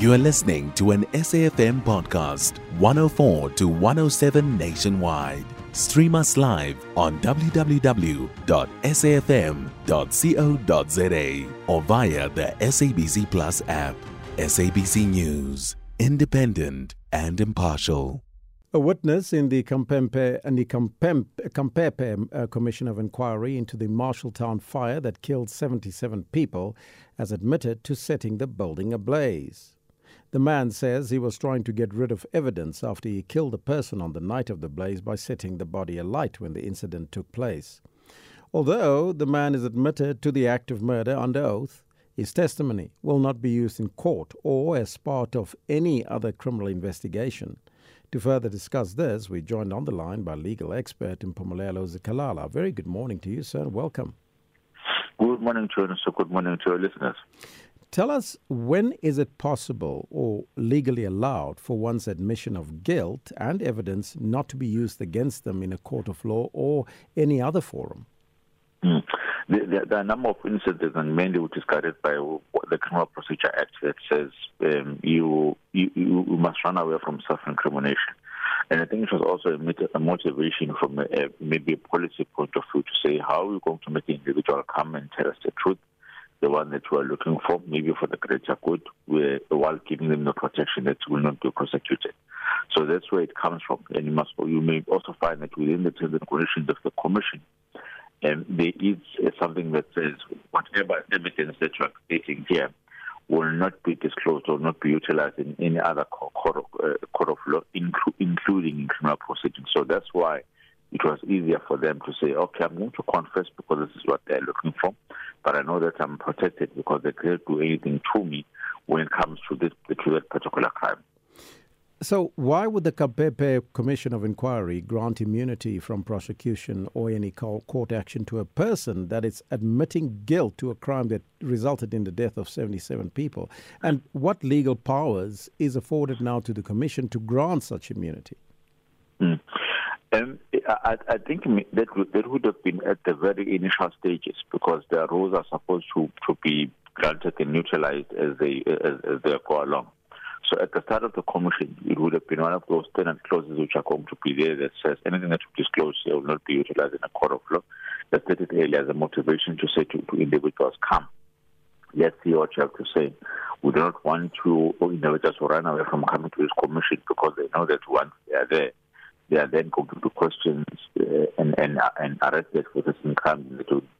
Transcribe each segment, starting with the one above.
You are listening to an SAFM podcast, 104 to 107 nationwide. Stream us live on www.safm.co.za or via the SABC Plus app. SABC News, independent and impartial. A witness in the Kampempe and the Khampepe uh, Commission of Inquiry into the Marshalltown fire that killed 77 people has admitted to setting the building ablaze. The man says he was trying to get rid of evidence after he killed a person on the night of the blaze by setting the body alight when the incident took place. Although the man is admitted to the act of murder under oath, his testimony will not be used in court or as part of any other criminal investigation. To further discuss this, we're joined on the line by legal expert Mpumelelo Zikalala. Very good morning to you, sir. Welcome. Good morning sir. Good morning to your listeners. Tell us when is it possible or legally allowed for one's admission of guilt and evidence not to be used against them in a court of law or any other forum? Mm. There, there, are a number of incidents, and mainly which is guided by the Criminal Procedure Act that says um, you, you, you must run away from self-incrimination. And I think it was also a, motivation from a, maybe a policy point of view to say how are we going to make the individual come and tell us the truth, the one that we are looking for, maybe for the greater good, while giving them the protection that will not be prosecuted. So that's where it comes from. And you must you may also find that within the terms and conditions of the commission, um, there is something that says whatever evidence that you are creating here will not be disclosed or not be utilized in any other court of, uh, court of law, inclu- including in criminal proceedings. So that's why it was easier for them to say, okay, I'm going to confess because this is what they're looking for, but I know that I'm protected because they can't do anything to me when it comes to this to that particular crime. So, why would the Khampepe Commission of Inquiry grant immunity from prosecution or any court action to a person that is admitting guilt to a crime that resulted in the death of 77 people? And what legal powers is afforded now to the Commission to grant such immunity? Mm. Um, I, I, think that would, that would have been at the very initial stages because the rules are supposed to, to be granted and neutralized as they as, as they go along. So at the start of the commission, it would have been one of those tenant clauses which are going to be there that says anything that you disclose will not be utilized in a court of law. That stated earlier as a motivation to say to, to individuals, come, let's see what you have to say. We do not want to individuals to run away from coming to this commission because they know that once they are there, they are then going to uh, and, and, and arrested for this crime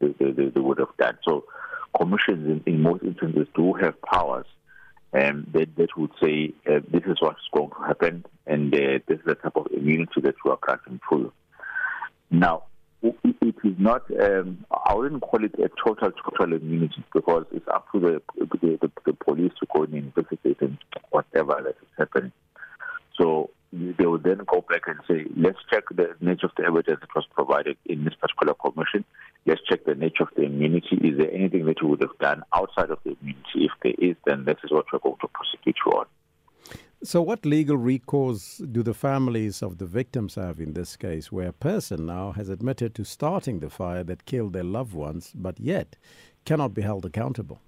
they, they, they, they, would have done. So commissions in, in most instances do have powers um, that, that would say uh, this is what's going to happen and uh, this is the type of immunity that we are granting you. Now, it, it is not, um, I wouldn't call it a total, total immunity because it's up to the, the, the, the police to go and investigate and whatever that is happening. So they would then go back and say, let's check the nature of the evidence that was provided in this particular commission. Let's check the nature of the immunity. Is there anything that you would have done outside of the immunity? If there is, then this is what we're going to prosecute you on. So, what legal recourse do the families of the victims have in this case, where a person now has admitted to starting the fire that killed their loved ones, but yet cannot be held accountable?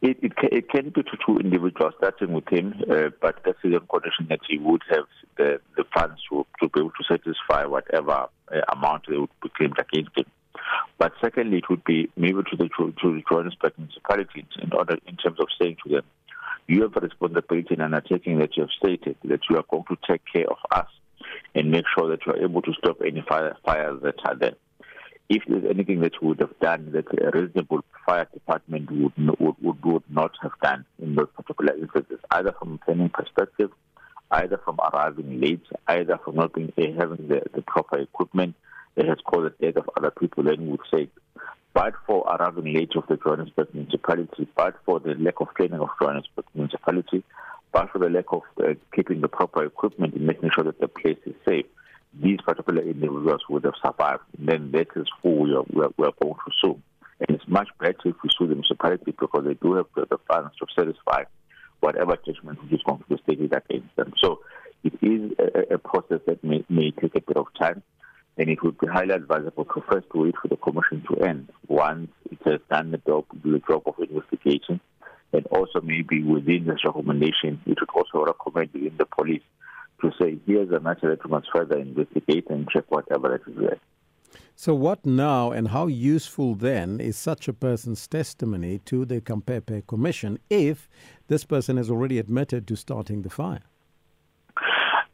It, it, it can be to two individuals, starting with him, uh, but that's the condition that he would have the, the funds to, to be able to satisfy whatever uh, amount they would be claimed against him. But secondly, it would be maybe to the to, the Johannesburg municipalities in order in terms of saying to them, you have a responsibility and undertaking that you have stated that you are going to take care of us and make sure that you are able to stop any fire, fires that are there if there's anything that we would have done that a reasonable fire department would, would, would, would not have done in those particular instances, either from a planning perspective, either from arriving late, either from not being, uh, having the, the proper equipment that has caused the death of other people, then we would say, but for arriving late of the Johannesburg municipality, but for the lack of training of Johannesburg municipality, but for the lack of uh, keeping the proper equipment and making sure that the place is safe these particular individuals would have survived, then that is who we are, we are, we are going to sue. And it's much better if we sue the municipality because they do have the, funds to satisfy whatever judgment which is going to be stated against them. So it is a, a process that may, may take a bit of time, and it would be highly advisable to first wait for the commission to end. Once it has done the job, the job of investigation, And also maybe within this recommendation, it would also recommend within the police to say, here's a matter that we must further investigate and check whatever that is there. So, what now and how useful then is such a person's testimony to the Khampepe Commission if this person has already admitted to starting the fire?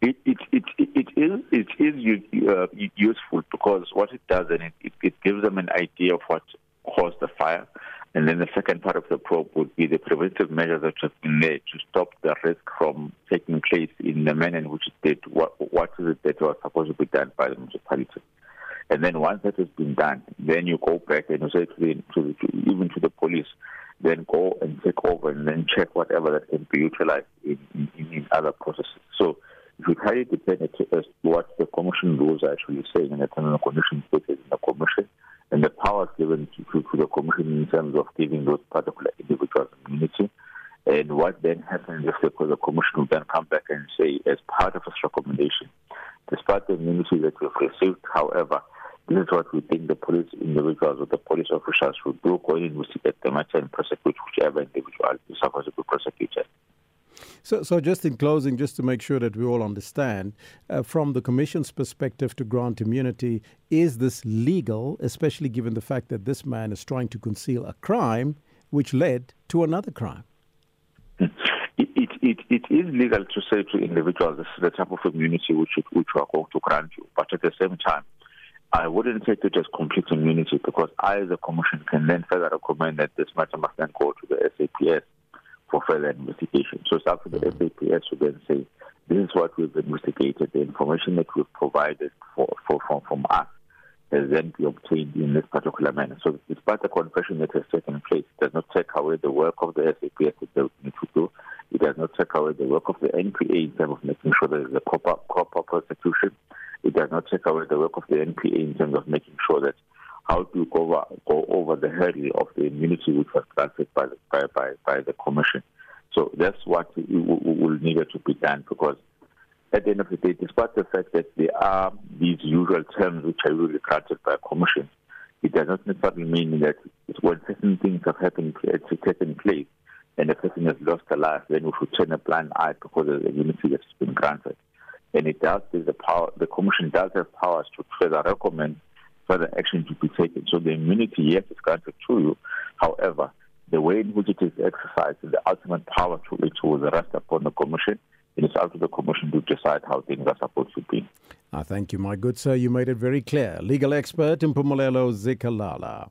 It, it, it, it is, it is uh, useful because what it does, and it, it gives them an idea of what caused the fire. And then the second part of the probe would be the preventive measures that have been made to stop the risk from taking place in the manner in which it did. What, what is it that was supposed to be done by the municipality? And then once that has been done, then you go back and you say to, the, to, to even to the police, then go and take over and then check whatever that can be utilized in, in, in other processes. So it would highly depend as to what the commission rules are actually saying and the terms conditions stated in the commission and the powers given to, to, to, the commission in terms of giving those particular individuals immunity. And what then happens if the, commission will then come back and say, as part of its recommendation, despite the immunity that we've received, however, this is what we think the police individuals or the police officials should do, go and investigate the matter and prosecute whichever individual is supposed to be prosecuted. So, so just in closing, just to make sure that we all understand, uh, from the Commission's perspective to grant immunity, is this legal, especially given the fact that this man is trying to conceal a crime which led to another crime? It, it, is legal to say to individuals this is the type of immunity which, which we are going to grant you, but at the same time, I wouldn't take it as complete immunity because I, as a commission, can then further recommend that this matter must then go to the SAPS for further investigation. So it's up to the mm-hmm. SAPS to then say, this is what we've investigated. The information that we've provided for, for, from, from us has then been obtained in this particular manner. So despite the confession that has taken place, it does not take away the work of the SAPS that they need to do. Does not take away the work of the NPA in terms of making sure there is a proper, proper prosecution it does not take away the work of the NPA in terms of making sure that how to go over, go over the hurdle of the immunity which was granted by the, by, by, by the commission. So that's what will need to be done because at the end of the day, despite the fact that there are these usual terms which are usually granted by a commission, it does not necessarily mean that when certain things have happened, taken place, and a person has lost a life, then we should turn a blind eye because of the immunity that's been granted and it does give the power. The commission does have powers to further recommend further action to be taken. So the immunity, yes, is granted to you. However, the way in which it is exercised, the ultimate power to it will rest upon the commission. It is up to the commission to decide how things are supposed to be. I thank you, my good sir. You made it very clear. Legal expert Mpumelelo Zikalala.